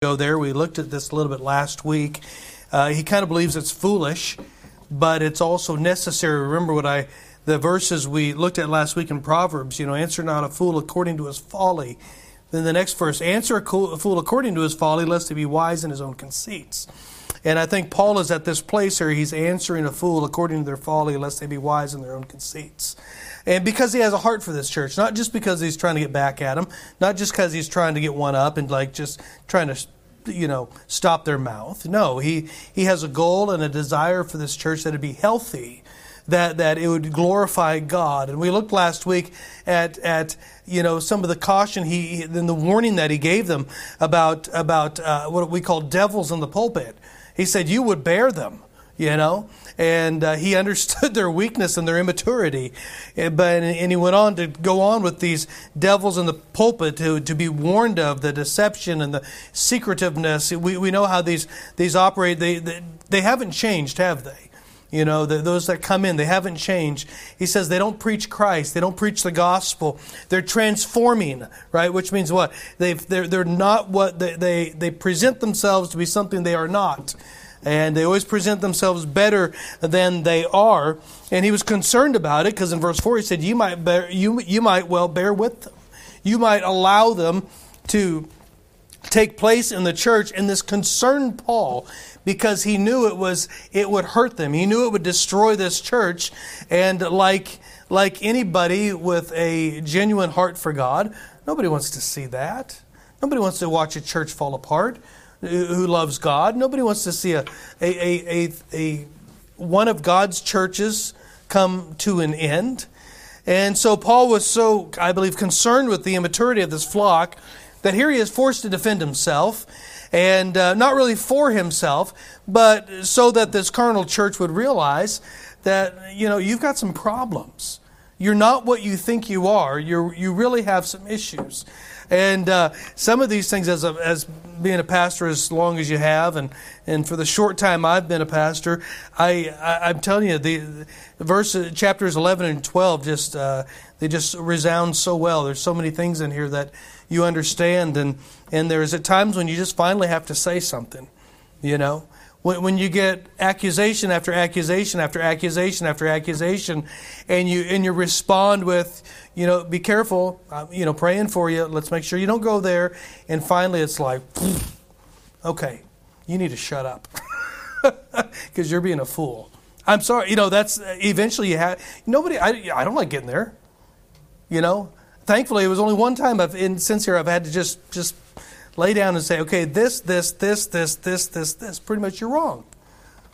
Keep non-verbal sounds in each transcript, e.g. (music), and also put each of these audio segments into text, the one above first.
go there. We looked at this a little bit last week. Uh, he kind of believes it's foolish, but it's also necessary. Remember what I, the verses we looked at last week in Proverbs. You know, answer not a fool according to his folly. Then the next verse, answer a fool according to his folly, lest he be wise in his own conceits. And I think Paul is at this place here. He's answering a fool according to their folly, lest they be wise in their own conceits. And because he has a heart for this church, not just because he's trying to get back at them, not just because he's trying to get one up and like just trying to you know stop their mouth. No, he he has a goal and a desire for this church that it be healthy, that that it would glorify God. And we looked last week at at you know some of the caution he then the warning that he gave them about about uh, what we call devils in the pulpit. He said you would bear them you know and uh, he (laughs) understood their weakness and their immaturity eh, but and he went on to go on with these devils in the pulpit to, to be warned of the deception and the secretiveness we, we know how these these operate they, they, they haven't changed have they you know, the, those that come in, they haven't changed. He says they don't preach Christ. They don't preach the gospel. They're transforming, right? Which means what? they they're, they're not what they, they, they present themselves to be something they are not and they always present themselves better than they are. And he was concerned about it because in verse 4 he said, you might, bear, you, you might well bear with them. You might allow them to take place in the church. And this concerned Paul because he knew it was it would hurt them. He knew it would destroy this church. And like like anybody with a genuine heart for God, nobody wants to see that. Nobody wants to watch a church fall apart who loves God. Nobody wants to see a, a, a, a, one of God's churches come to an end. And so Paul was so, I believe, concerned with the immaturity of this flock that here he is forced to defend himself. And uh, not really for himself, but so that this carnal church would realize that, you know, you've got some problems. You're not what you think you are. you you really have some issues. And uh, some of these things, as, a, as being a pastor as long as you have, and, and for the short time I've been a pastor, I, I am telling you the, the chapters 11 and 12 just uh, they just resound so well. There's so many things in here that you understand, and and there's at times when you just finally have to say something, you know. When, when you get accusation after accusation after accusation after accusation, and you and you respond with, you know, be careful, I'm, you know, praying for you. Let's make sure you don't go there. And finally, it's like, (sniffs) okay, you need to shut up (laughs) because you're being a fool. I'm sorry, you know, that's uh, eventually you have nobody. I, I don't like getting there. You know, thankfully, it was only one time I've in since here I've had to just just lay down and say, okay, this, this, this, this, this, this, this. Pretty much you're wrong.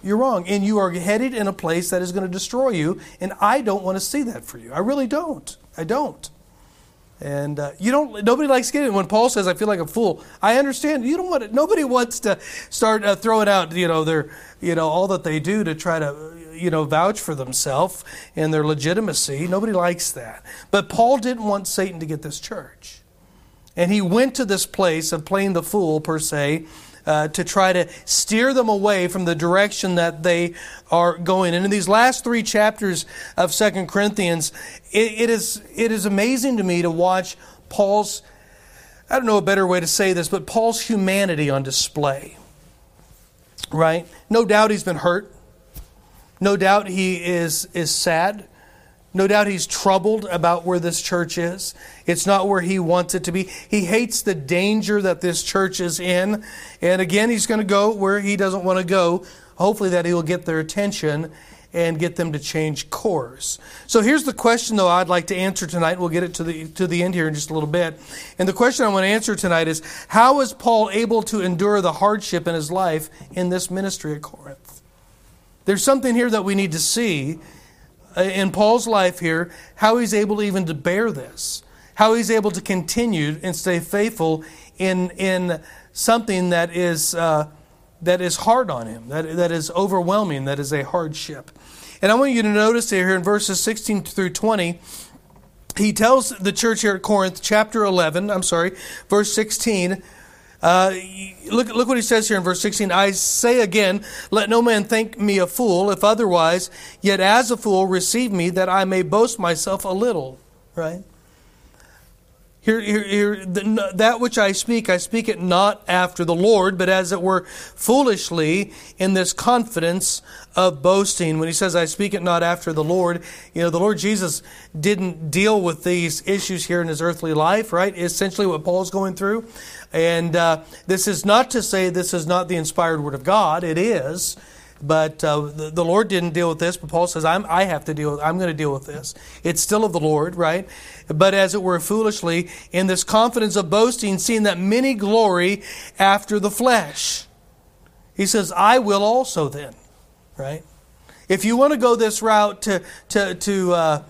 You're wrong. And you are headed in a place that is going to destroy you. And I don't want to see that for you. I really don't. I don't. And uh, you don't. Nobody likes getting when Paul says, "I feel like a fool." I understand. You don't want it. Nobody wants to start uh, throwing out, you know, their, you know, all that they do to try to, you know, vouch for themselves and their legitimacy. Nobody likes that. But Paul didn't want Satan to get this church. And he went to this place of playing the fool, per se, uh, to try to steer them away from the direction that they are going. And in these last three chapters of Second Corinthians, it, it, is, it is amazing to me to watch Paul's, I don't know a better way to say this, but Paul's humanity on display. Right? No doubt he's been hurt. No doubt he is, is sad. No doubt he's troubled about where this church is. It's not where he wants it to be. He hates the danger that this church is in. And again, he's going to go where he doesn't want to go. Hopefully, that he'll get their attention and get them to change course. So here's the question, though, I'd like to answer tonight. We'll get it to the, to the end here in just a little bit. And the question I want to answer tonight is How is Paul able to endure the hardship in his life in this ministry at Corinth? There's something here that we need to see in Paul's life here, how he's able even to bear this, how he's able to continue and stay faithful in, in something that is, uh, that is hard on him, that, that is overwhelming, that is a hardship. And I want you to notice here in verses 16 through 20, he tells the church here at Corinth, chapter 11, I'm sorry, verse 16, uh, look, look what he says here in verse 16. I say again, let no man think me a fool, if otherwise, yet as a fool receive me, that I may boast myself a little. Right? Here, here, here the, that which I speak, I speak it not after the Lord, but as it were foolishly in this confidence of boasting. When he says, I speak it not after the Lord, you know, the Lord Jesus didn't deal with these issues here in his earthly life, right? Essentially what Paul's going through. And uh, this is not to say this is not the inspired word of God, it is. But uh, the, the, Lord didn't deal with this, but Paul says, I'm, I have to deal with, I'm going to deal with this. It's still of the Lord, right? But as it were foolishly, in this confidence of boasting, seeing that many glory after the flesh. He says, I will also then, right? If you want to go this route to, to, to, uh,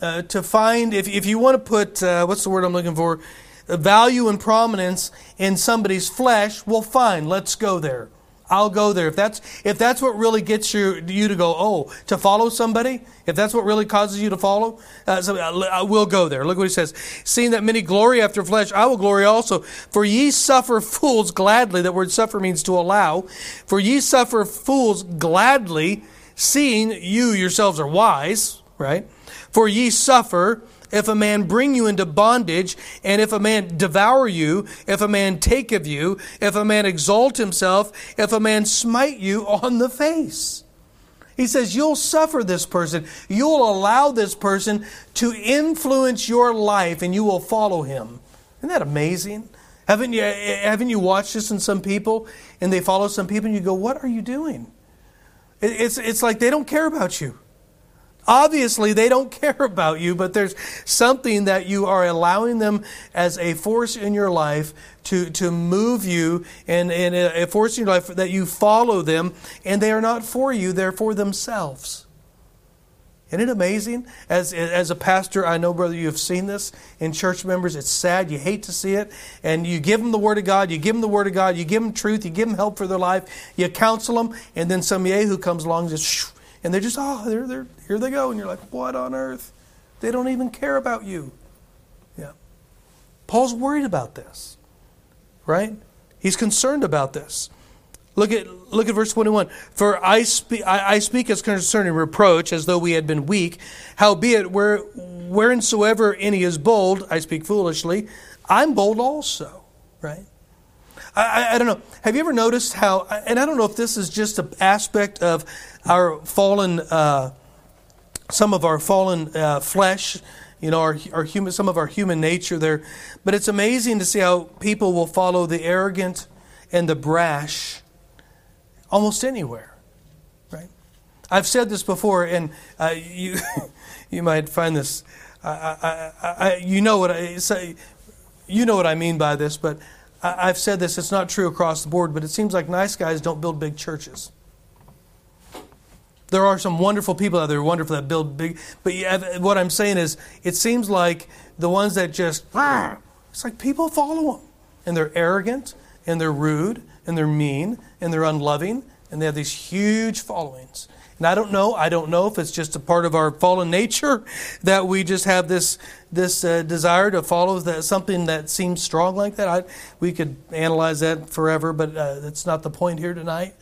uh, to find, if, if you want to put, uh, what's the word I'm looking for? Value and prominence in somebody's flesh, well, fine, let's go there. I'll go there. If that's if that's what really gets you you to go, oh, to follow somebody, if that's what really causes you to follow, uh, so uh, I will go there. Look what he says: "Seeing that many glory after flesh, I will glory also. For ye suffer fools gladly." That word "suffer" means to allow. For ye suffer fools gladly, seeing you yourselves are wise. Right? For ye suffer if a man bring you into bondage, and if a man devour you, if a man take of you, if a man exalt himself, if a man smite you on the face. He says, You'll suffer this person. You'll allow this person to influence your life, and you will follow him. Isn't that amazing? Haven't you, haven't you watched this in some people, and they follow some people, and you go, What are you doing? It's, it's like they don't care about you. Obviously, they don't (laughs) care about you, but there's something that you are allowing them as a force in your life to, to move you and, and a force in your life that you follow them, and they are not for you, they're for themselves. Isn't it amazing? As, as a pastor, I know, brother, you have seen this in church members. It's sad. You hate to see it. And you give them the Word of God. You give them the Word of God. You give them truth. You give them help for their life. You counsel them. And then some Yahoo comes along and just and they're just, oh, they're, they're, here they go. And you're like, what on earth? They don't even care about you. Yeah. Paul's worried about this, right? He's concerned about this. Look at, look at verse 21. For I speak, I, I speak as concerning reproach, as though we had been weak. Howbeit, where, wheresoever any is bold, I speak foolishly, I'm bold also, right? I, I, I, don't know. Have you ever noticed how, and I don't know if this is just an aspect of our fallen, uh, some of our fallen uh, flesh, you know, our, our human, some of our human nature there, but it's amazing to see how people will follow the arrogant and the brash almost anywhere, right? I've said this before, and uh, you, (laughs) you might find this. I, I, I, you know what I say. You know what I mean by this, but I've said this, it's not true across the board, but it seems like nice guys don't build big churches. There are some wonderful people out there, wonderful that build big, but what I'm saying is, it seems like the ones that just, it's like people follow them. And they're arrogant, and they're rude, and they're mean, and they're unloving, and they have these huge followings. And I don't know. I don't know if it's just a part of our fallen nature (laughs) that we just have this this uh, desire to follow that, something that seems strong like that. I, we could analyze that forever, but uh, that's not the point here tonight.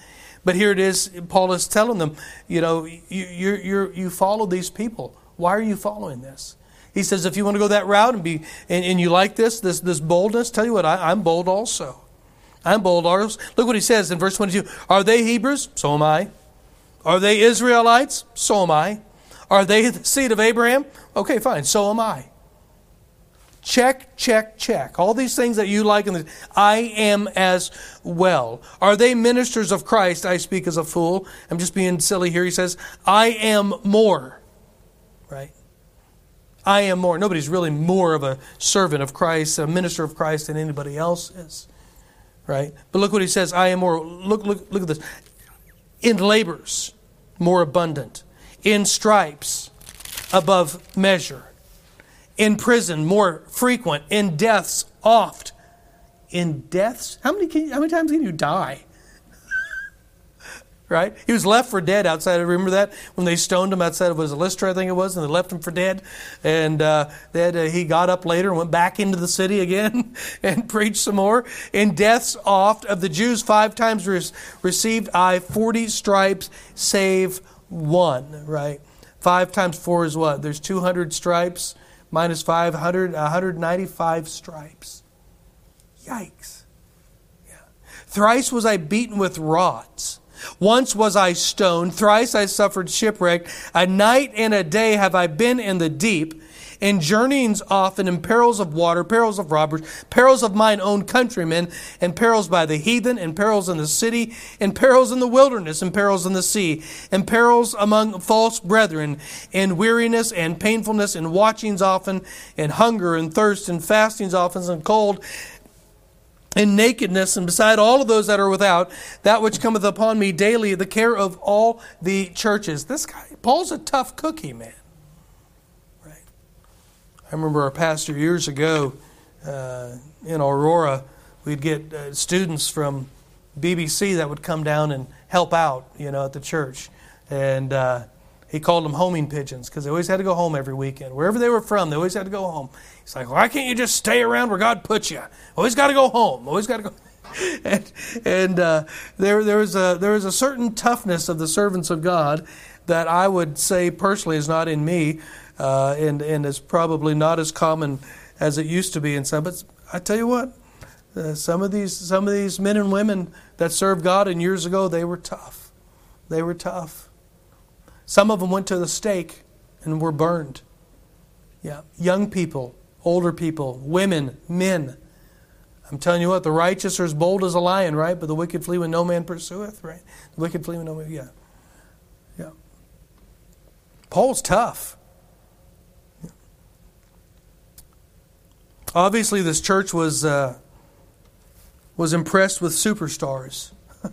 But here it is. Paul is telling them, you know, you you you you follow these people. Why are you following this? He says, if you want to go that route and be and, and you like this this this boldness, tell you what, I, I'm bold also. I'm bold. Look what he says in verse 22. Are they Hebrews? So am I. Are they Israelites? So am I. Are they the seed of Abraham? Okay, fine. So am I. Check, check, check. All these things that you like, and I am as well. Are they ministers of Christ? I speak as a fool. I'm just being silly here. He says, I am more. Right? I am more. Nobody's really more of a servant of Christ, a minister of Christ than anybody else is. Right? But look what he says, I am more. Look, look, look at this in labors more abundant, in stripes above measure, in prison more frequent, in deaths oft. In deaths? How many, you, how many times can you die? Right? He was left for dead outside. Remember that when they stoned him outside of was Lystra, I think it was, and they left him for dead. And uh, then uh, he got up later and went back into the city again (laughs) and preached some more. In deaths oft of the Jews, five times re- received I forty stripes, save one. Right? Five times four is what? There's two hundred stripes. minus 500, 195 stripes. Yikes. Yeah. Thrice was I beaten with rods. Once was I stoned. Thrice I suffered shipwreck. A night and a day have I been in the deep in journeyings often, in perils of water, perils of robbers, perils of mine own countrymen, and perils by the heathen, and perils in the city, and perils in the wilderness, and perils in the sea, and perils among false brethren, and weariness and painfulness, and watchings often, and hunger and thirst, and fastings often, and cold, and nakedness, and beside all of those that are without, that which cometh upon me daily, the care of all the churches. This guy, Paul's a tough cookie, man. Right? I remember our pastor years ago uh, in Aurora, we'd get uh, students from BBC that would come down and help out, you know, at the church. And uh, he called them homing pigeons because they always had to go home every weekend. Wherever they were from, they always had to go home. He's like, why can't you just stay around where God put you? Always got to go home. Always got to go. (laughs) and, and uh, there, there, was a, there was a certain toughness of the servants of God that I would say personally is not in me uh, and and is probably not as common as it used to be in some. But I tell you what, uh, some of these some of these men and women that served God in years ago they were tough. They were tough. Some of them went to the stake and were burned. Yeah, young people, older people, women, men. I'm telling you what, the righteous are as bold as a lion, right? But the wicked flee when no man pursueth, right? The wicked flee when no man, yeah. Yeah. Paul's tough. Obviously, this church was, uh, was impressed with superstars. (laughs)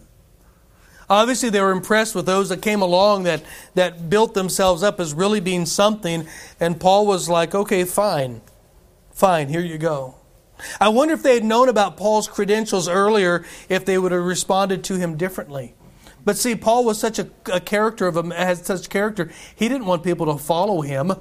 Obviously, they were impressed with those that came along that, that built themselves up as really being something. And Paul was like, okay, fine. Fine, here you go. I wonder if they had known about Paul's credentials earlier, if they would have responded to him differently. But see, Paul was such a, a character of a, has such character. He didn't want people to follow him,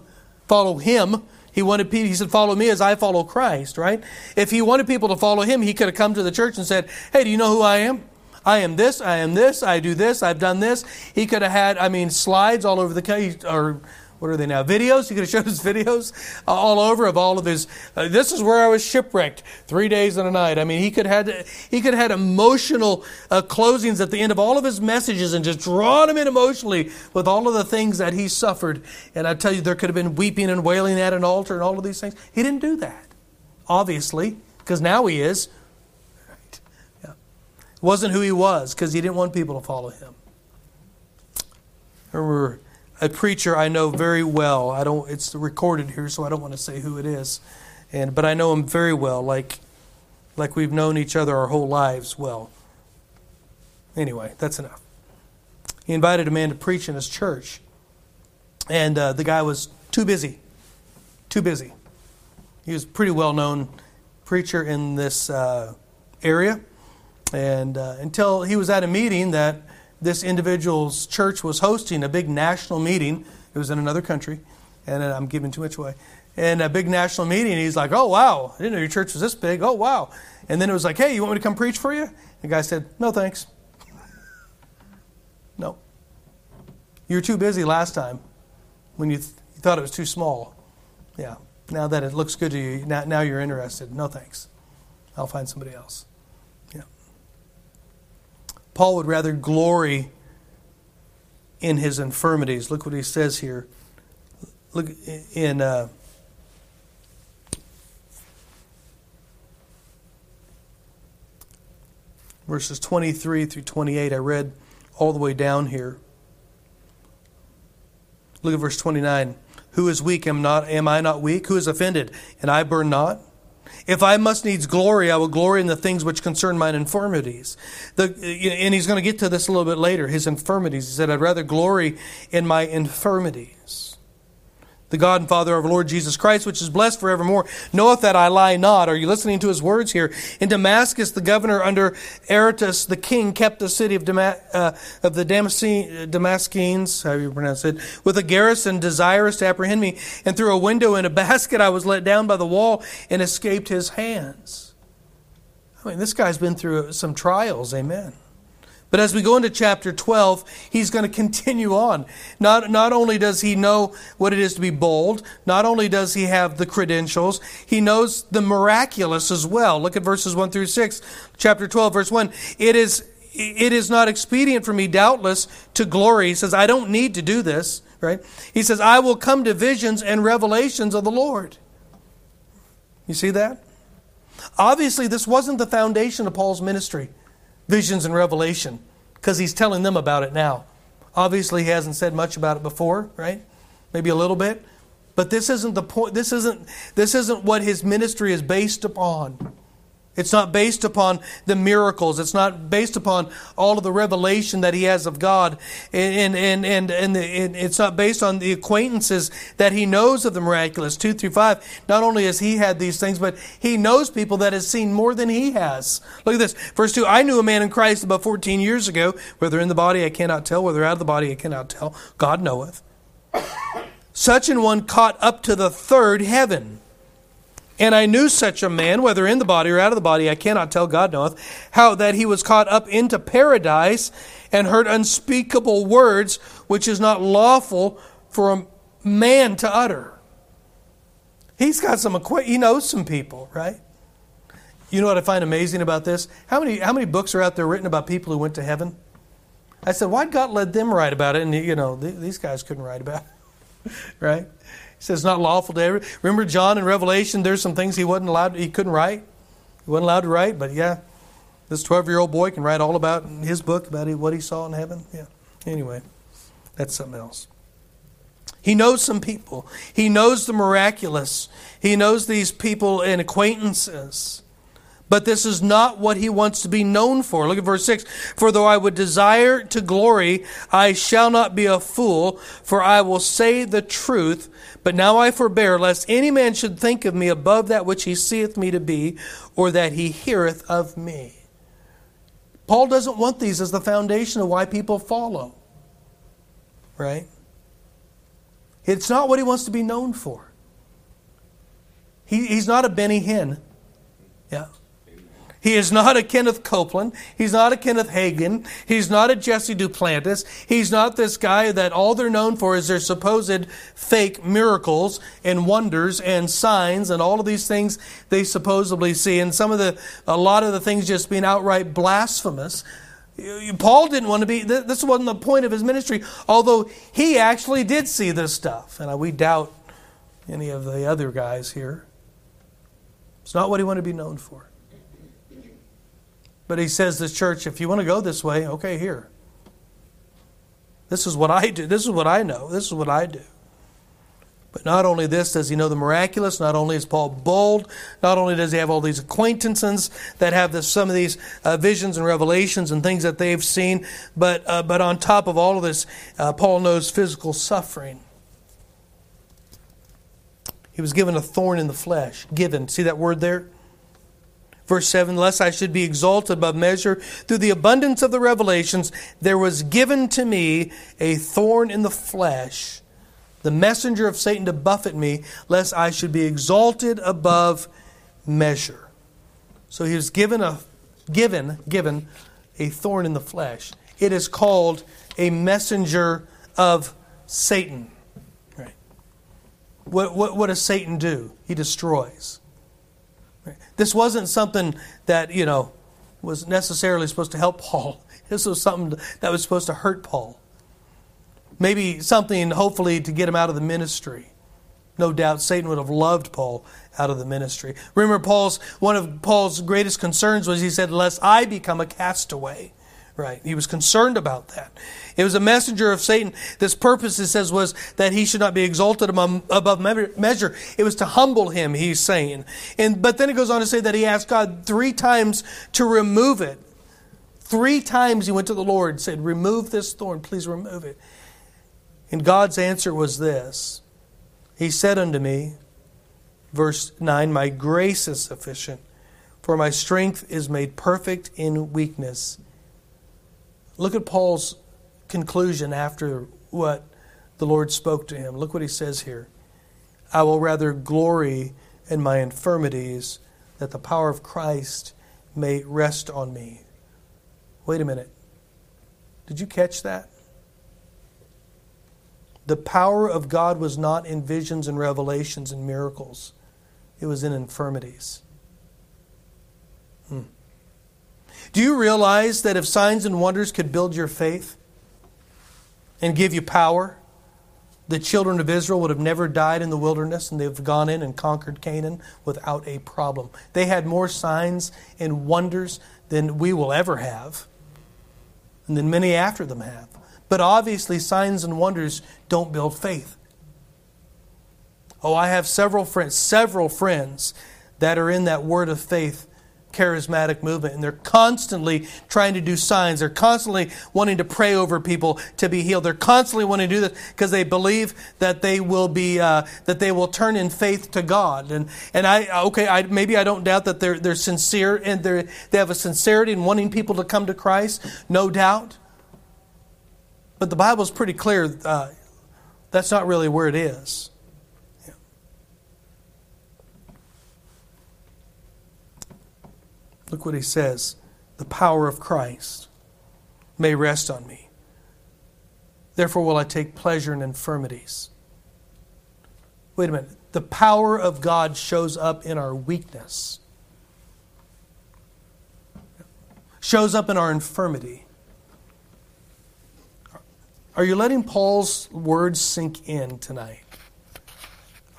follow him. He wanted people, he said, follow me as I follow Christ, right? If he wanted people to follow him, he could have come to the church and said, hey, do you know who I am? I am this, I am this, I do this, I've done this. He could have had, I mean, slides all over the, or what are they now? Videos? He could have showed us (laughs) videos all over of all of his. Uh, this is where I was shipwrecked, three days and a night. I mean, he could had he could had emotional uh, closings at the end of all of his messages and just drawn them in emotionally with all of the things that he suffered. And I tell you, there could have been weeping and wailing at an altar and all of these things. He didn't do that, obviously, because now he is. Right. Yeah. Wasn't who he was because he didn't want people to follow him. Remember a preacher I know very well. I don't. It's recorded here, so I don't want to say who it is, and but I know him very well, like like we've known each other our whole lives well. Anyway, that's enough. He invited a man to preach in his church, and uh, the guy was too busy. Too busy. He was a pretty well known preacher in this uh, area, and uh, until he was at a meeting that this individual's church was hosting a big national meeting. It was in another country, and uh, I'm giving too much away. And a big national meeting, he's like, "Oh wow, I didn't know your church was this big. Oh wow!" And then it was like, "Hey, you want me to come preach for you?" The guy said, "No, thanks. (laughs) no. You were too busy last time when you, th- you thought it was too small. Yeah. Now that it looks good to you, now, now you're interested. No, thanks. I'll find somebody else." Paul would rather glory in his infirmities. Look what he says here. Look in uh, verses 23 through 28. I read all the way down here. Look at verse 29. Who is weak? Am not am I not weak? Who is offended? And I burn not? If I must needs glory, I will glory in the things which concern mine infirmities. The, and he's going to get to this a little bit later, his infirmities. He said, I'd rather glory in my infirmities the God and Father of our Lord Jesus Christ, which is blessed forevermore, knoweth that I lie not. Are you listening to his words here? In Damascus, the governor under Aretas the king kept the city of, Dama- uh, of the Damascenes, how you pronounce it, with a garrison desirous to apprehend me. And through a window in a (laughs) basket I was let down by the wall and escaped his hands. I mean, this guy's been through some trials, amen. But as we go into chapter 12, he's going to continue on. Not, not only does he know what it is to be bold, not only does he have the credentials, he knows the miraculous as well. Look at verses 1 through 6, chapter 12, verse 1. It is, it is not expedient for me, doubtless, to glory. He says, I don't need to do this, right? He says, I will come to visions and revelations of the Lord. You see that? Obviously, this wasn't the foundation of Paul's ministry visions and revelation because he's telling them about it now. Obviously, he hasn't said much about it before, right? Maybe a little bit. But this isn't the point. This isn't, this isn't what his ministry is based upon. It's not based upon the miracles. It's not based upon all of the revelation that he has of God. And, and, and, and, and, it's not based on the acquaintances that he knows of the miraculous. 2 through 5. Not only has he had these things, but he knows people that has seen more than he has. Look at this. Verse 2 I knew a man in Christ about 14 years ago, whether in the body I cannot tell, whether out of the body I cannot tell. God knoweth. (coughs) Such an one caught up to the third heaven. And I knew such a man, whether in the body or out of the body, I cannot tell, God knoweth, how that he was caught up into paradise and heard unspeakable words, which is not lawful for a man to utter. He's got some, he knows some people, right? You know what I find amazing about this? How many, how many books are out there written about people who went to heaven? I said, why'd God let them write about it? And, you know, these guys couldn't write about it, (laughs) right? He says it's not lawful to. Remember John in Revelation, there's some things he wasn't allowed, he couldn't write. He wasn't allowed to write, but yeah, this 12 year old boy can write all about his book about what he saw in heaven. Yeah. Anyway, that's something else. He knows some people. He knows the miraculous. He knows these people and acquaintances. But this is not what he wants to be known for. Look at verse 6. For though I would desire to glory, I shall not be a fool, for I will say the truth. But now I forbear, lest any man should think of me above that which he seeth me to be, or that he heareth of me. Paul doesn't want these as the foundation of why people follow. Right? It's not what he wants to be known for. He, he's not a Benny Hinn. Yeah. He is not a Kenneth Copeland. He's not a Kenneth Hagin. He's not a Jesse Duplantis. He's not this guy that all they're known for is their supposed fake miracles and wonders and signs and all of these things they supposedly see. And some of the, a lot of the things just being outright blasphemous. Paul didn't want to be, this wasn't the point of his ministry, although he actually did see this stuff. And uh, we doubt any of the other guys here. It's not what he wanted to be known for. But he says to the church, if you want to go this way, okay, here. This is what I do. This is what I know. This is what I do. But not only this does he know the miraculous, not only is Paul bold, not only does he have all these acquaintances that have this, some of these uh, visions and revelations and things that they've seen, but, uh, but on top of all of this, uh, Paul knows physical suffering. He was given a thorn in the flesh. Given. See that word there? Verse 7 Lest I should be exalted above measure through the abundance of the revelations, there was given to me a thorn in the flesh, the messenger of Satan to buffet me, lest I should be exalted above measure. So he was given a given given a thorn in the flesh. It is called a messenger of Satan. Right. What, what, what does Satan do? He destroys. This wasn't something that, you know, was necessarily supposed to help Paul. (laughs) This was something that was supposed to hurt Paul. Maybe something, hopefully, to get him out of the ministry. No doubt Satan would have loved Paul out of the ministry. Remember, Paul's one of Paul's greatest concerns was he said, Lest I become a castaway. Right. He was concerned about that. It was a messenger of Satan. This purpose, it says, was that he should not be exalted above measure. It was to humble him, he's saying. And, but then it goes on to say that he asked God three times to remove it. Three times he went to the Lord and said, Remove this thorn, please remove it. And God's answer was this He said unto me, verse 9, My grace is sufficient, for my strength is made perfect in weakness. Look at Paul's conclusion after what the Lord spoke to him. Look what he says here. I will rather glory in my infirmities that the power of Christ may rest on me. Wait a minute. Did you catch that? The power of God was not in visions and revelations and miracles, it was in infirmities. Do you realize that if signs and wonders could build your faith and give you power, the children of Israel would have never died in the wilderness and they've gone in and conquered Canaan without a problem. They had more signs and wonders than we will ever have and than many after them have. But obviously, signs and wonders don't build faith. Oh, I have several friends, several friends that are in that word of faith charismatic movement and they're constantly trying to do signs. They're constantly wanting to pray over people to be healed. They're constantly wanting to do this because they believe that they will be uh, that they will turn in faith to god. And and i okay I, maybe i don't doubt that they're they're sincere and they're, they have a sincerity in wanting people to come to christ no doubt. But the Bible is pretty clear uh, that's not really where it is. Look what he says the power of Christ may rest on me. Therefore, will I take pleasure in infirmities. Wait a minute. The power of God shows up in our weakness, shows up in our infirmity. Are you letting Paul's words sink in tonight?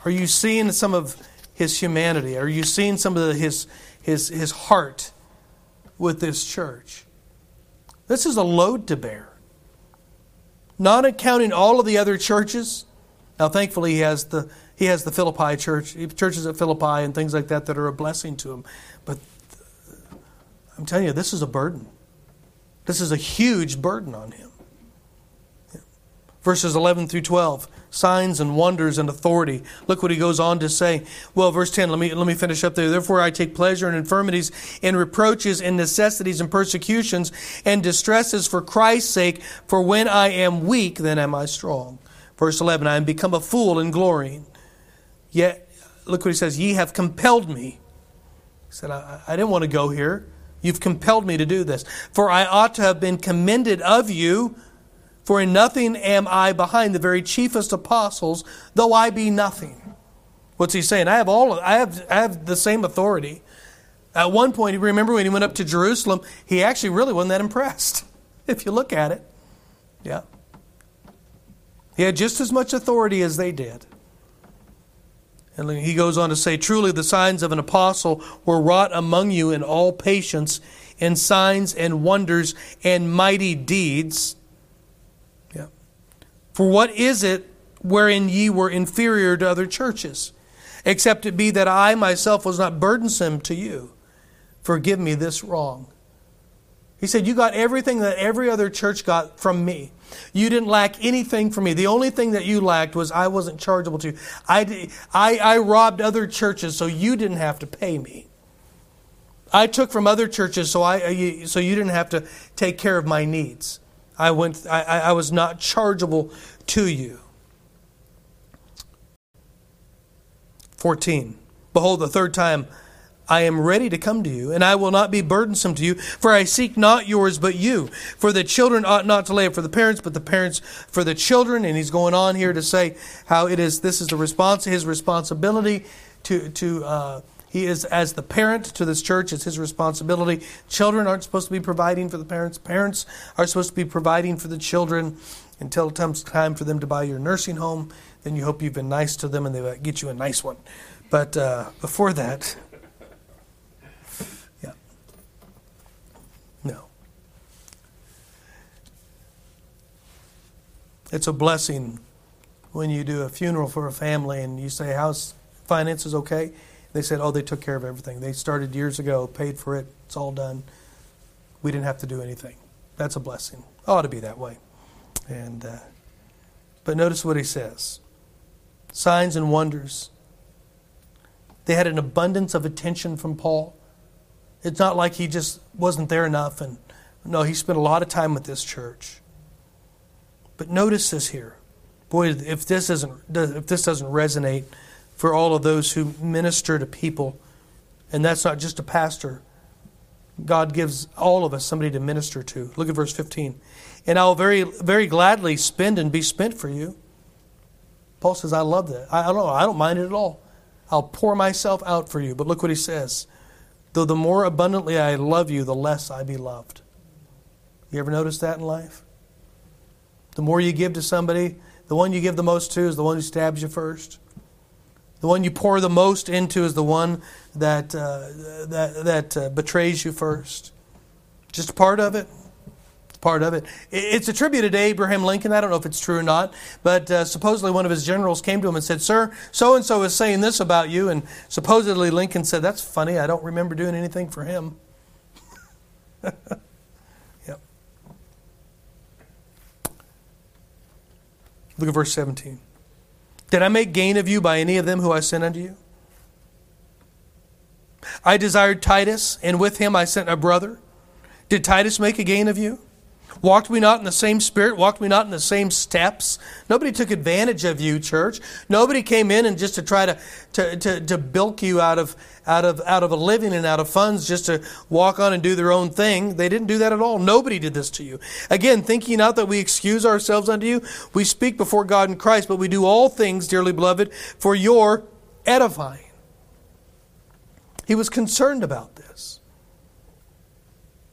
Are you seeing some of his humanity? Are you seeing some of his, his, his heart with this church? This is a load to bear. Not accounting all of the other churches. Now, thankfully, he has the he has the Philippi church, churches at Philippi, and things like that that are a blessing to him. But I'm telling you, this is a burden. This is a huge burden on him verses 11 through 12 signs and wonders and authority. Look what he goes on to say. Well verse 10 let me let me finish up there. Therefore i take pleasure in infirmities in reproaches in necessities and persecutions and distresses for christ's sake. For when i am weak then am i strong. Verse 11 i am become a fool in glorying yet look what he says. Ye have compelled me. He said i, I didn't want to go here. You've compelled me to do this. For i ought to have been commended of you for in nothing am I behind the very chiefest apostles, though I be nothing. What's he saying? I have all I have I have the same authority. At one point, remember when he went up to Jerusalem, he actually really wasn't that impressed, (laughs) if you look at it. Yeah. He had just as much authority as they did. And he goes on to say, Truly the signs of an apostle were wrought among you in all patience, in signs and wonders and mighty deeds for what is it wherein ye were inferior to other churches? Except it be that I myself was not burdensome to you. Forgive me this wrong. He said, You got everything that every other church got from me. You didn't lack anything from me. The only thing that you lacked was I wasn't chargeable to you. I, I, I robbed other churches so you didn't have to pay me. I took from other churches so, I, uh, so you didn't have to take care of my needs. I, went, I, I was not chargeable to you. 14. Behold, the third time I am ready to come to you, and I will not be burdensome to you, for I seek not yours but you. For the children ought not to lay it for the parents, but the parents for the children. And he's going on here to say how it is this is the response, his responsibility to to uh, he is, as the parent to this church, it's his responsibility. Children aren't supposed to be providing for the parents. Parents are supposed to be providing for the children until it comes time for them to buy your nursing home. Then you hope you've been nice to them and they get you a nice one. But uh, before that, (laughs) yeah. No. It's a blessing when you do a funeral for a family and you say, How's finances okay? They said, oh, they took care of everything. They started years ago, paid for it, it's all done. We didn't have to do anything. That's a blessing. Ought to be that way. And uh, but notice what he says: signs and wonders. They had an abundance of attention from Paul. It's not like he just wasn't there enough, and no, he spent a lot of time with this church. But notice this here, boy, if this isn't if this doesn't resonate for all of those who minister to people. And that's not just a pastor, God gives all of us somebody to minister to. Look at verse 15. And I'll very, very gladly spend and be spent for you. Paul says, I love that. I, I don't know. I don't mind it at all. I'll pour myself out for you. But look what he says. Though the more abundantly I love you, the less I be loved. You ever notice that in life? The more you give to somebody, the one you give the most to is the one who stabs you first. The one you pour the most into is the one that, uh, that, that uh, betrays you first. Just part of it. Part of it. It's attributed to Abraham Lincoln. I don't know if it's true or not, but uh, supposedly one of his generals came to him and said, Sir, so and so is saying this about you. And supposedly Lincoln said, That's funny. I don't remember doing anything for him. (laughs) yep. Look at verse 17. Did I make gain of you by any of them who I sent unto you? I desired Titus, and with him I sent a brother. Did Titus make a gain of you? Walked we not in the same spirit? Walked we not in the same steps? Nobody took advantage of you, church. Nobody came in and just to try to, to, to, to bilk you out of, out, of, out of a living and out of funds just to walk on and do their own thing. They didn't do that at all. Nobody did this to you. Again, thinking not that we excuse ourselves unto you, we speak before God in Christ, but we do all things, dearly beloved, for your edifying. He was concerned about.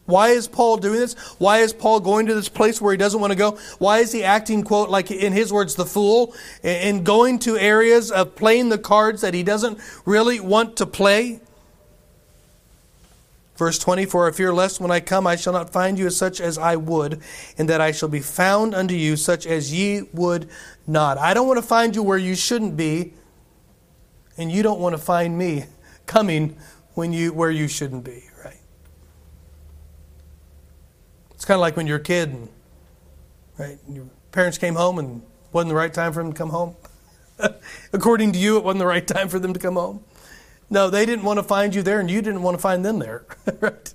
Why is Paul doing this? Why is Paul going to this place where he doesn't want to go? Why is he acting, quote, like in his words, the fool, and going to areas of playing the cards that he doesn't really want to play? Verse 20, For I fear lest when I come I shall not find you as such as I would, and that I shall be found unto you such as ye would not. I don't want to find you where you shouldn't be, and you don't want to find me (laughs) coming when you where you shouldn't be. It's kind of like when you're a kid, and, right? Your parents came home and wasn't the right time for them to come home. (laughs) According to you, it wasn't the right time for them to come home. No, they didn't want to find you there, and you didn't want to find them there. (laughs) right?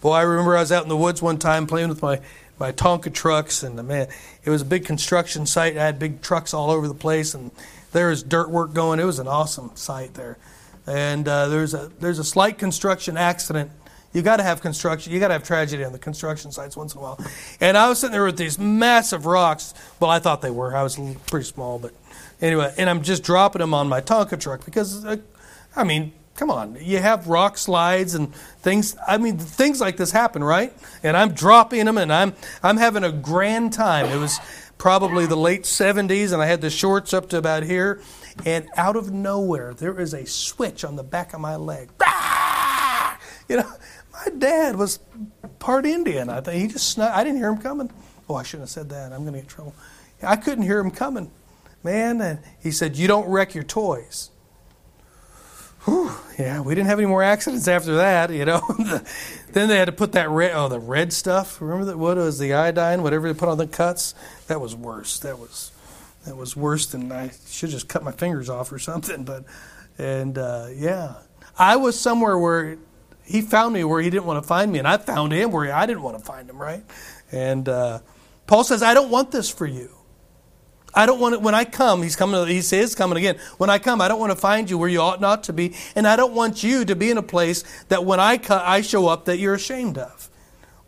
Boy, I remember I was out in the woods one time playing with my my Tonka trucks, and man, it was a big construction site. I had big trucks all over the place, and there was dirt work going. It was an awesome site there, and uh, there's a there's a slight construction accident you got to have construction. You got to have tragedy on the construction sites once in a while. And I was sitting there with these massive rocks. Well, I thought they were. I was pretty small, but anyway. And I'm just dropping them on my Tonka truck because, uh, I mean, come on. You have rock slides and things. I mean, things like this happen, right? And I'm dropping them, and I'm I'm having a grand time. It was probably the late 70s, and I had the shorts up to about here. And out of nowhere, there is a switch on the back of my leg. (laughs) You know, my dad was part Indian. I think he just snuck. I didn't hear him coming. Oh, I shouldn't have said that. I'm going to get trouble. I couldn't hear him coming, man. And he said, "You don't wreck your toys." Whew, yeah, we didn't have any more accidents after that, you know. (laughs) then they had to put that red, oh, the red stuff. Remember that? What was the iodine? Whatever they put on the cuts. That was worse. That was that was worse than I should just cut my fingers off or something. But and uh, yeah, I was somewhere where he found me where he didn't want to find me, and I found him where I didn't want to find him, right? And uh, Paul says, I don't want this for you. I don't want it when I come. He's coming. He says, coming again. When I come, I don't want to find you where you ought not to be, and I don't want you to be in a place that when I I show up that you're ashamed of.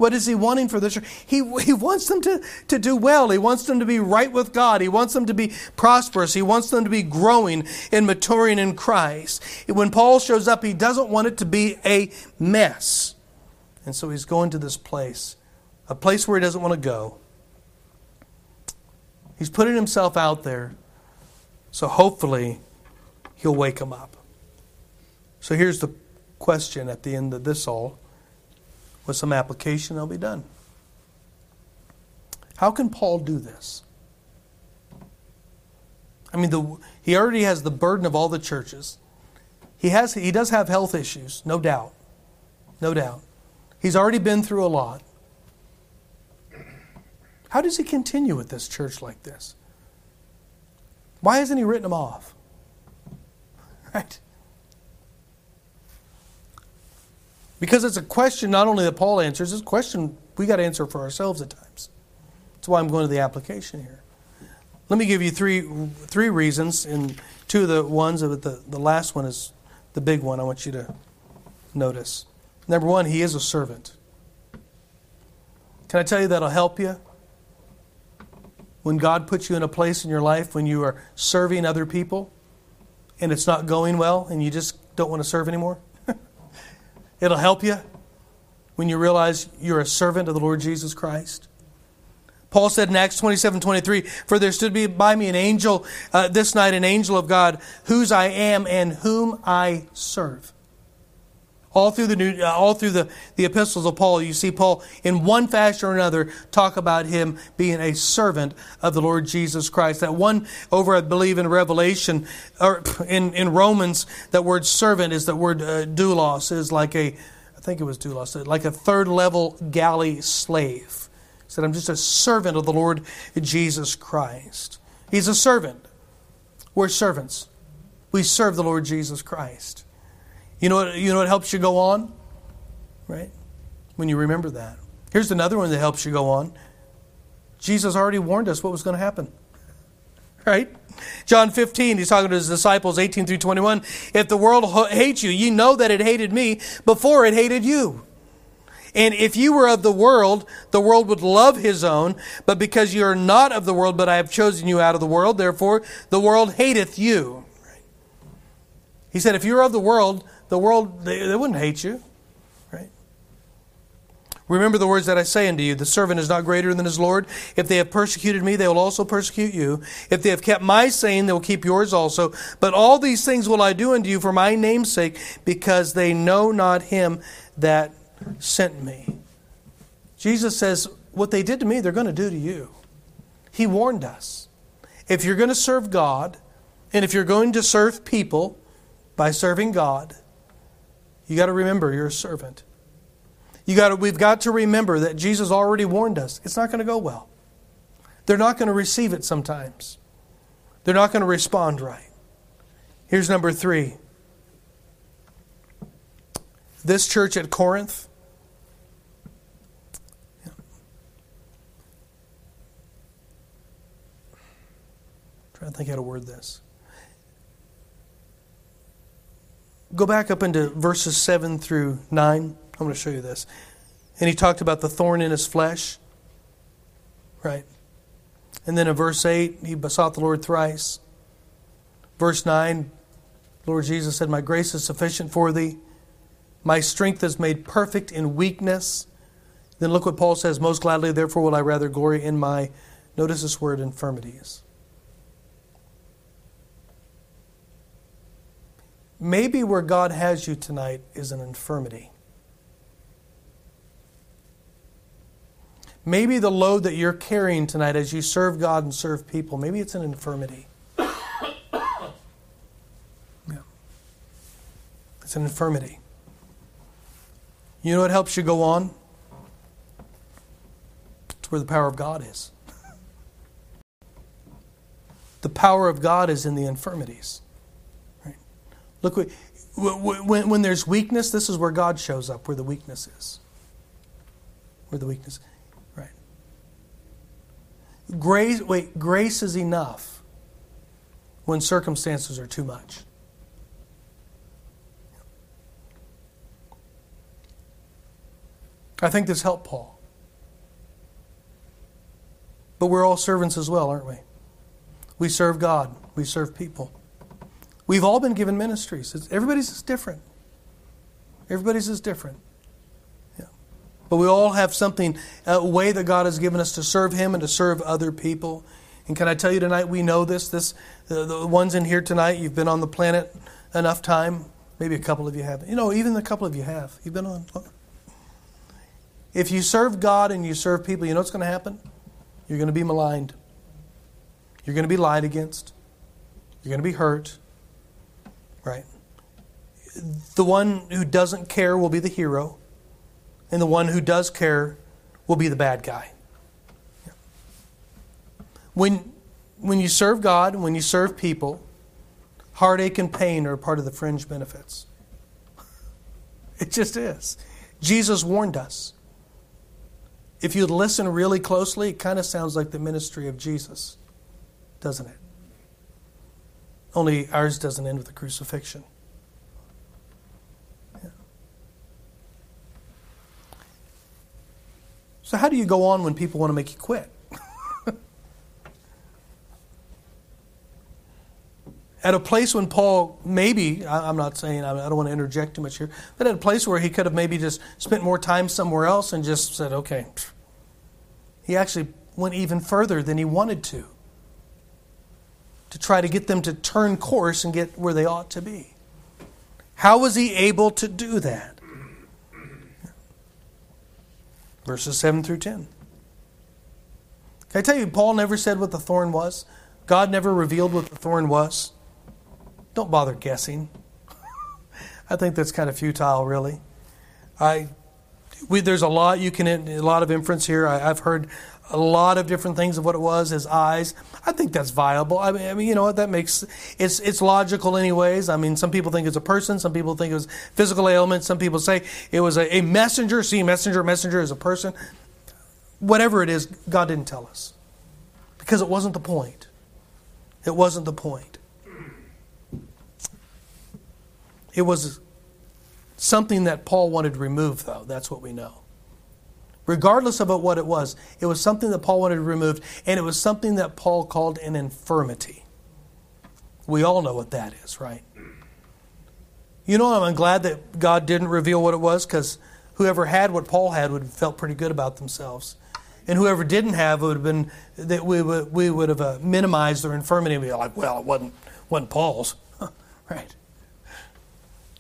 What is he wanting for the church? He, he wants them to, to do well. He wants them to be right with God. He wants them to be prosperous. He wants them to be growing and maturing in Christ. When Paul shows up, he doesn't want it to be a mess. And so he's going to this place, a place where he doesn't want to go. He's putting himself out there, so hopefully he'll wake them up. So here's the question at the end of this all with some application, they'll be done. How can Paul do this? I mean, the, he already has the burden of all the churches. He, has, he does have health issues, no doubt. No doubt. He's already been through a lot. How does he continue with this church like this? Why hasn't he written them off? (laughs) Right? Because it's a question not only that Paul answers, it's a question we got to answer for ourselves at times. That's why I'm going to the application here. Let me give you three three reasons, and two of the ones, but the, the last one is the big one I want you to notice. Number one, he is a servant. Can I tell you that'll help you? When God puts you in a place in your life when you are serving other people and it's not going well and you just don't want to serve anymore? It'll help you when you realize you're a servant of the Lord Jesus Christ. Paul said in Acts 27 23, For there stood by me an angel uh, this night, an angel of God, whose I am and whom I serve. All through the new, uh, all through the, the epistles of Paul, you see Paul in one fashion or another talk about him being a servant of the Lord Jesus Christ. That one over, I believe, in Revelation or (clears throat) in, in Romans, that word servant is that word uh, doulos is like a, I think it was doulos, like a third level galley slave. Said, I'm just a servant of the Lord Jesus Christ. He's a servant. We're servants. We serve the Lord Jesus Christ. You know what, you know what helps you go on? Right? When you remember that. Here's another one that helps you go on. Jesus already warned us what was going to happen. Right? John 15, he's talking to his disciples, 18 through 21. If the world hates you, you know that it hated me before it hated you. And if you were of the world, the world would love his own. But because you are not of the world, but I have chosen you out of the world, therefore the world hateth you. He said, if you're of the world, the world, they, they wouldn't hate you. Right? Remember the words that I say unto you the servant is not greater than his Lord. If they have persecuted me, they will also persecute you. If they have kept my saying, they will keep yours also. But all these things will I do unto you for my name's sake, because they know not him that sent me. Jesus says, What they did to me, they're going to do to you. He warned us. If you're going to serve God, and if you're going to serve people by serving God, you got to remember you're a servant. You got to, we've got to remember that Jesus already warned us. It's not going to go well. They're not going to receive it sometimes. They're not going to respond right. Here's number three. This church at Corinth, yeah. trying to think how to word this. Go back up into verses 7 through 9. I'm going to show you this. And he talked about the thorn in his flesh. Right. And then in verse 8, he besought the Lord thrice. Verse 9, Lord Jesus said, My grace is sufficient for thee. My strength is made perfect in weakness. Then look what Paul says, Most gladly, therefore, will I rather glory in my, notice this word, infirmities. Maybe where God has you tonight is an infirmity. Maybe the load that you're carrying tonight as you serve God and serve people, maybe it's an infirmity. (coughs) yeah. It's an infirmity. You know what helps you go on? It's where the power of God is. (laughs) the power of God is in the infirmities. Look, when, when there's weakness, this is where God shows up, where the weakness is. Where the weakness, right? Grace, wait, grace is enough when circumstances are too much. I think this helped Paul. But we're all servants as well, aren't we? We serve God, we serve people. We've all been given ministries. It's, everybody's is different. Everybody's is different. Yeah. But we all have something, a way that God has given us to serve Him and to serve other people. And can I tell you tonight, we know this. This the, the ones in here tonight, you've been on the planet enough time. Maybe a couple of you have. You know, even a couple of you have. You've been on. If you serve God and you serve people, you know what's going to happen? You're going to be maligned. You're going to be lied against. You're going to be hurt. Right? The one who doesn't care will be the hero, and the one who does care will be the bad guy. When, when you serve God, when you serve people, heartache and pain are part of the fringe benefits. (laughs) It just is. Jesus warned us. If you listen really closely, it kind of sounds like the ministry of Jesus, doesn't it? Only ours doesn't end with the crucifixion. So, how do you go on when people want to make you quit? (laughs) at a place when Paul maybe, I'm not saying, I don't want to interject too much here, but at a place where he could have maybe just spent more time somewhere else and just said, okay. He actually went even further than he wanted to, to try to get them to turn course and get where they ought to be. How was he able to do that? Verses 7 through 10. Can I tell you, Paul never said what the thorn was? God never revealed what the thorn was. Don't bother guessing. (laughs) I think that's kind of futile, really. I, we, there's a lot you can, a lot of inference here. I, have heard a lot of different things of what it was. His eyes. I think that's viable. I mean, I mean, you know what? That makes it's it's logical, anyways. I mean, some people think it's a person. Some people think it was physical ailment. Some people say it was a, a messenger. See, messenger, messenger is a person. Whatever it is, God didn't tell us because it wasn't the point. It wasn't the point. It was something that Paul wanted removed, though. That's what we know. Regardless of what it was, it was something that Paul wanted removed, and it was something that Paul called an infirmity. We all know what that is, right? You know, I'm glad that God didn't reveal what it was because whoever had what Paul had would have felt pretty good about themselves. And whoever didn't have would have been that we would, we would have uh, minimized their infirmity and be like, well, it wasn't, wasn't Paul's. (laughs) right.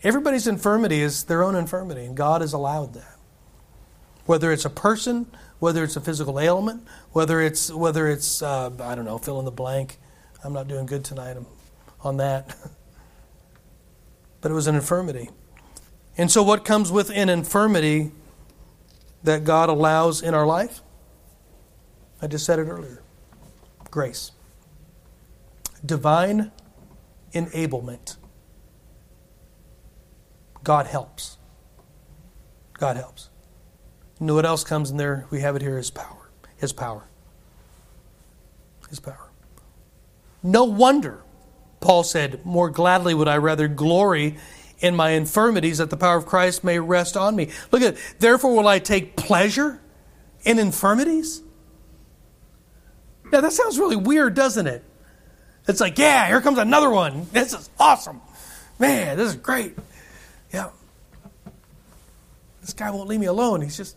Everybody's infirmity is their own infirmity, and God has allowed that. Whether it's a person, whether it's a physical ailment, whether it's whether it's uh, I don't know, fill in the blank. I'm not doing good tonight on that. (laughs) but it was an infirmity. And so, what comes with an infirmity that God allows in our life? I just said it earlier grace, divine enablement. God helps. God helps. You know what else comes in there? We have it here His power. His power. His power. No wonder Paul said, More gladly would I rather glory in my infirmities that the power of Christ may rest on me. Look at it. Therefore, will I take pleasure in infirmities? Now, that sounds really weird, doesn't it? It's like, yeah, here comes another one. This is awesome. Man, this is great. This guy won't leave me alone. He's just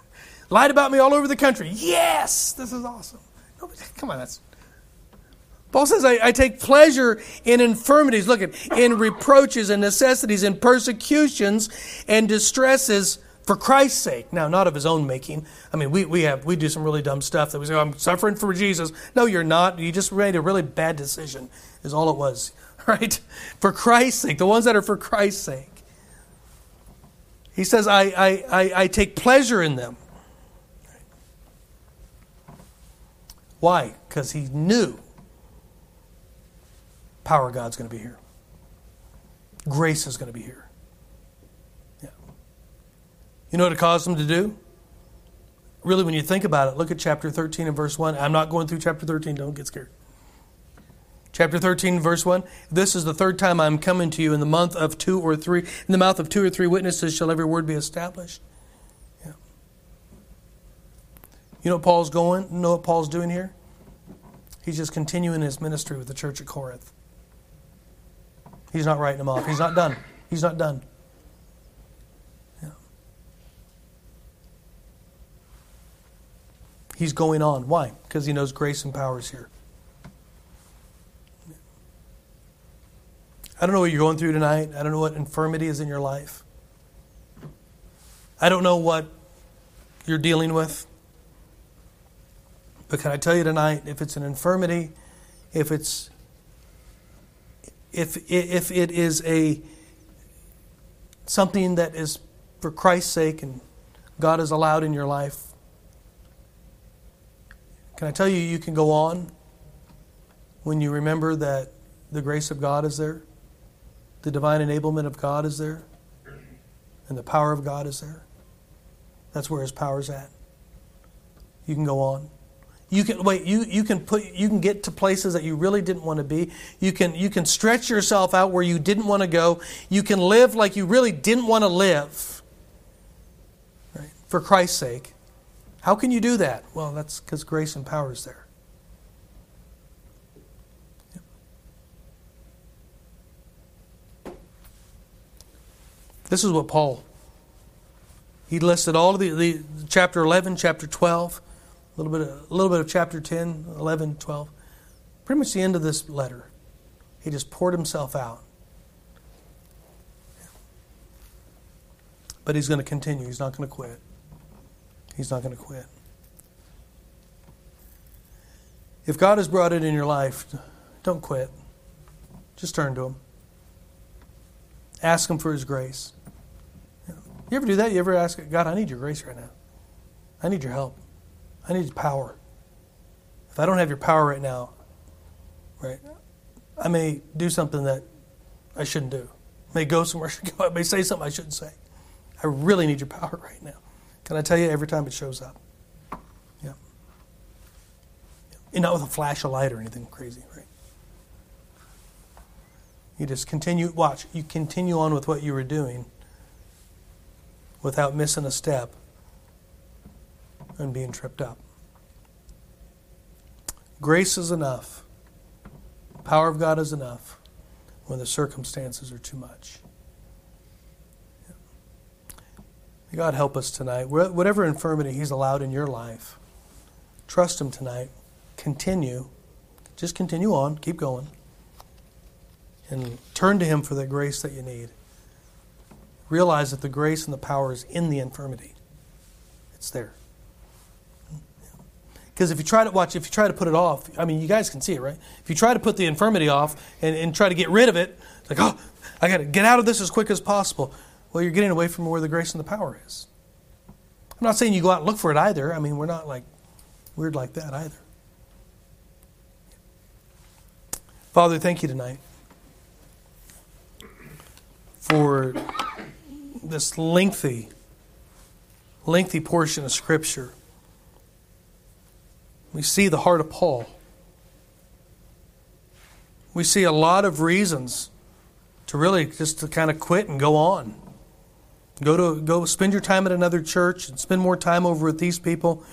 (laughs) lied about me all over the country. Yes, this is awesome. No, come on, that's. Paul says, I, I, take pleasure in infirmities, look at, in reproaches and necessities, in persecutions and distresses for Christ's sake. Now, not of his own making. I mean, we, we have we do some really dumb stuff that we say, oh, I'm suffering for Jesus. No, you're not. You just made a really bad decision, is all it was. (laughs) Right? For Christ's sake, the ones that are for Christ's sake. He says, I, I, I, I take pleasure in them. Why? Because he knew power of God's going to be here. Grace is going to be here. Yeah. You know what it caused him to do? Really, when you think about it, look at chapter 13 and verse 1. I'm not going through chapter 13, don't get scared. Chapter 13, verse 1 This is the third time I am coming to you. In the month of two or three, in the mouth of two or three witnesses shall every word be established. Yeah. You know what Paul's going? You know what Paul's doing here? He's just continuing his ministry with the church at Corinth. He's not writing them off. He's not done. He's not done. He's going on. Why? Because he knows grace and power is here. I don't know what you're going through tonight. I don't know what infirmity is in your life. I don't know what you're dealing with. But can I tell you tonight, if it's an infirmity, if it's if if it is a something that is for Christ's sake and God has allowed in your life, can I tell you you can go on when you remember that the grace of God is there? The divine enablement of God is there, and the power of God is there. That's where His power's at. You can go on. You can wait. You, you can put. You can get to places that you really didn't want to be. You can you can stretch yourself out where you didn't want to go. You can live like you really didn't want to live. Right? For Christ's sake, How can you do that? Well, that's because grace and power is there. This is what Paul he listed all of the, the chapter 11, chapter 12, a little bit of, a little bit of chapter 10, 11, 12. Pretty much the end of this letter. He just poured himself out. But he's going to continue. He's not going to quit. He's not going to quit. If God has brought it in your life, don't quit. Just turn to Him. Ask Him for His grace. You ever do that? You ever ask God, I need your grace right now. I need your help. I need your power. If I don't have your power right now, right, I may do something that I shouldn't do. I may go somewhere I should go. I may say something I shouldn't say. I really need your power right now. Can I tell you every time it shows up? Yeah. yeah. not with a flash of light or anything crazy, right? You just continue, watch, you continue on with what you were doing without missing a step and being tripped up. Grace is enough. Power of God is enough when the circumstances are too much. God help us tonight. Whatever infirmity He's allowed in your life, trust Him tonight. Continue. Just continue on. Keep going. And turn to Him for the grace that you need realize that the grace and the power is in the infirmity. It's there. Because if you try to watch, if you try to put it off, I mean, you guys can see it, right? If you try to put the infirmity off and, and try to get rid of it, like, oh, I got to get out of this as quick as possible. Well, you're getting away from where the grace and the power is. I'm not saying you go out and look for it either. I mean, we're not like weird like that either. Father, thank you tonight for this lengthy, lengthy portion of Scripture, we see the heart of Paul. We see a lot of reasons to really just to kind of quit and go on. Go to go spend your time at another church and spend more time over with these people.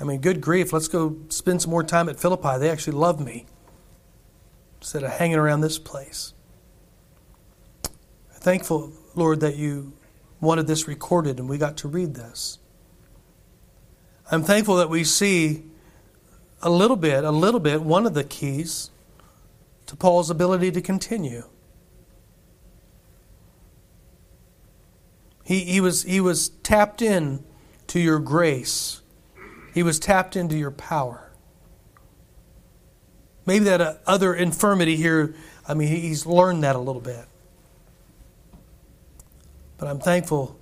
I mean, good grief, let's go spend some more time at Philippi. They actually love me. Instead of hanging around this place. Thankful, Lord, that you wanted this recorded and we got to read this. I'm thankful that we see a little bit, a little bit, one of the keys to Paul's ability to continue. He, he, was, he was tapped in to your grace. He was tapped into your power. Maybe that uh, other infirmity here, I mean, he's learned that a little bit. But I'm thankful,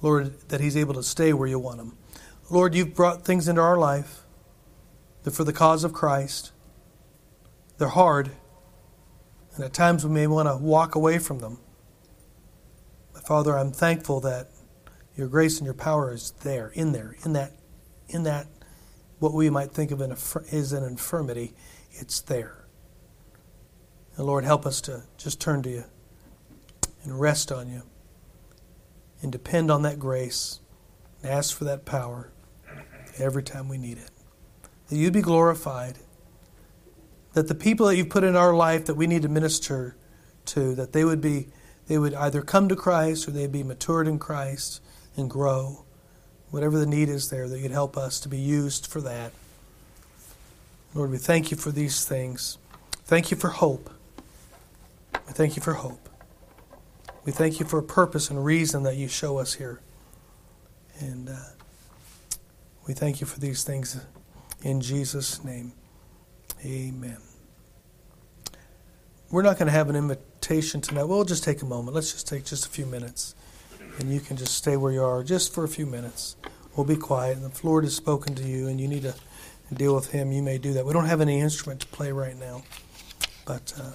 Lord, that He's able to stay where you want Him. Lord, you've brought things into our life that for the cause of Christ, they're hard, and at times we may want to walk away from them. But Father, I'm thankful that your grace and your power is there, in there, in that, in that, what we might think of an, is an infirmity. It's there. And Lord, help us to just turn to you and rest on you and depend on that grace and ask for that power every time we need it. That you'd be glorified. That the people that you've put in our life that we need to minister to, that they would be they would either come to Christ or they'd be matured in Christ and grow. Whatever the need is there, that you'd help us to be used for that. Lord, we thank you for these things. Thank you for hope. We thank you for hope. We thank you for a purpose and reason that you show us here. And uh, we thank you for these things in Jesus' name. Amen. We're not going to have an invitation tonight. We'll just take a moment. Let's just take just a few minutes. And you can just stay where you are just for a few minutes. We'll be quiet. And the Lord has spoken to you, and you need to deal with Him. You may do that. We don't have any instrument to play right now, but uh,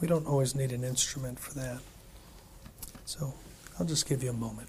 we don't always need an instrument for that. So I'll just give you a moment.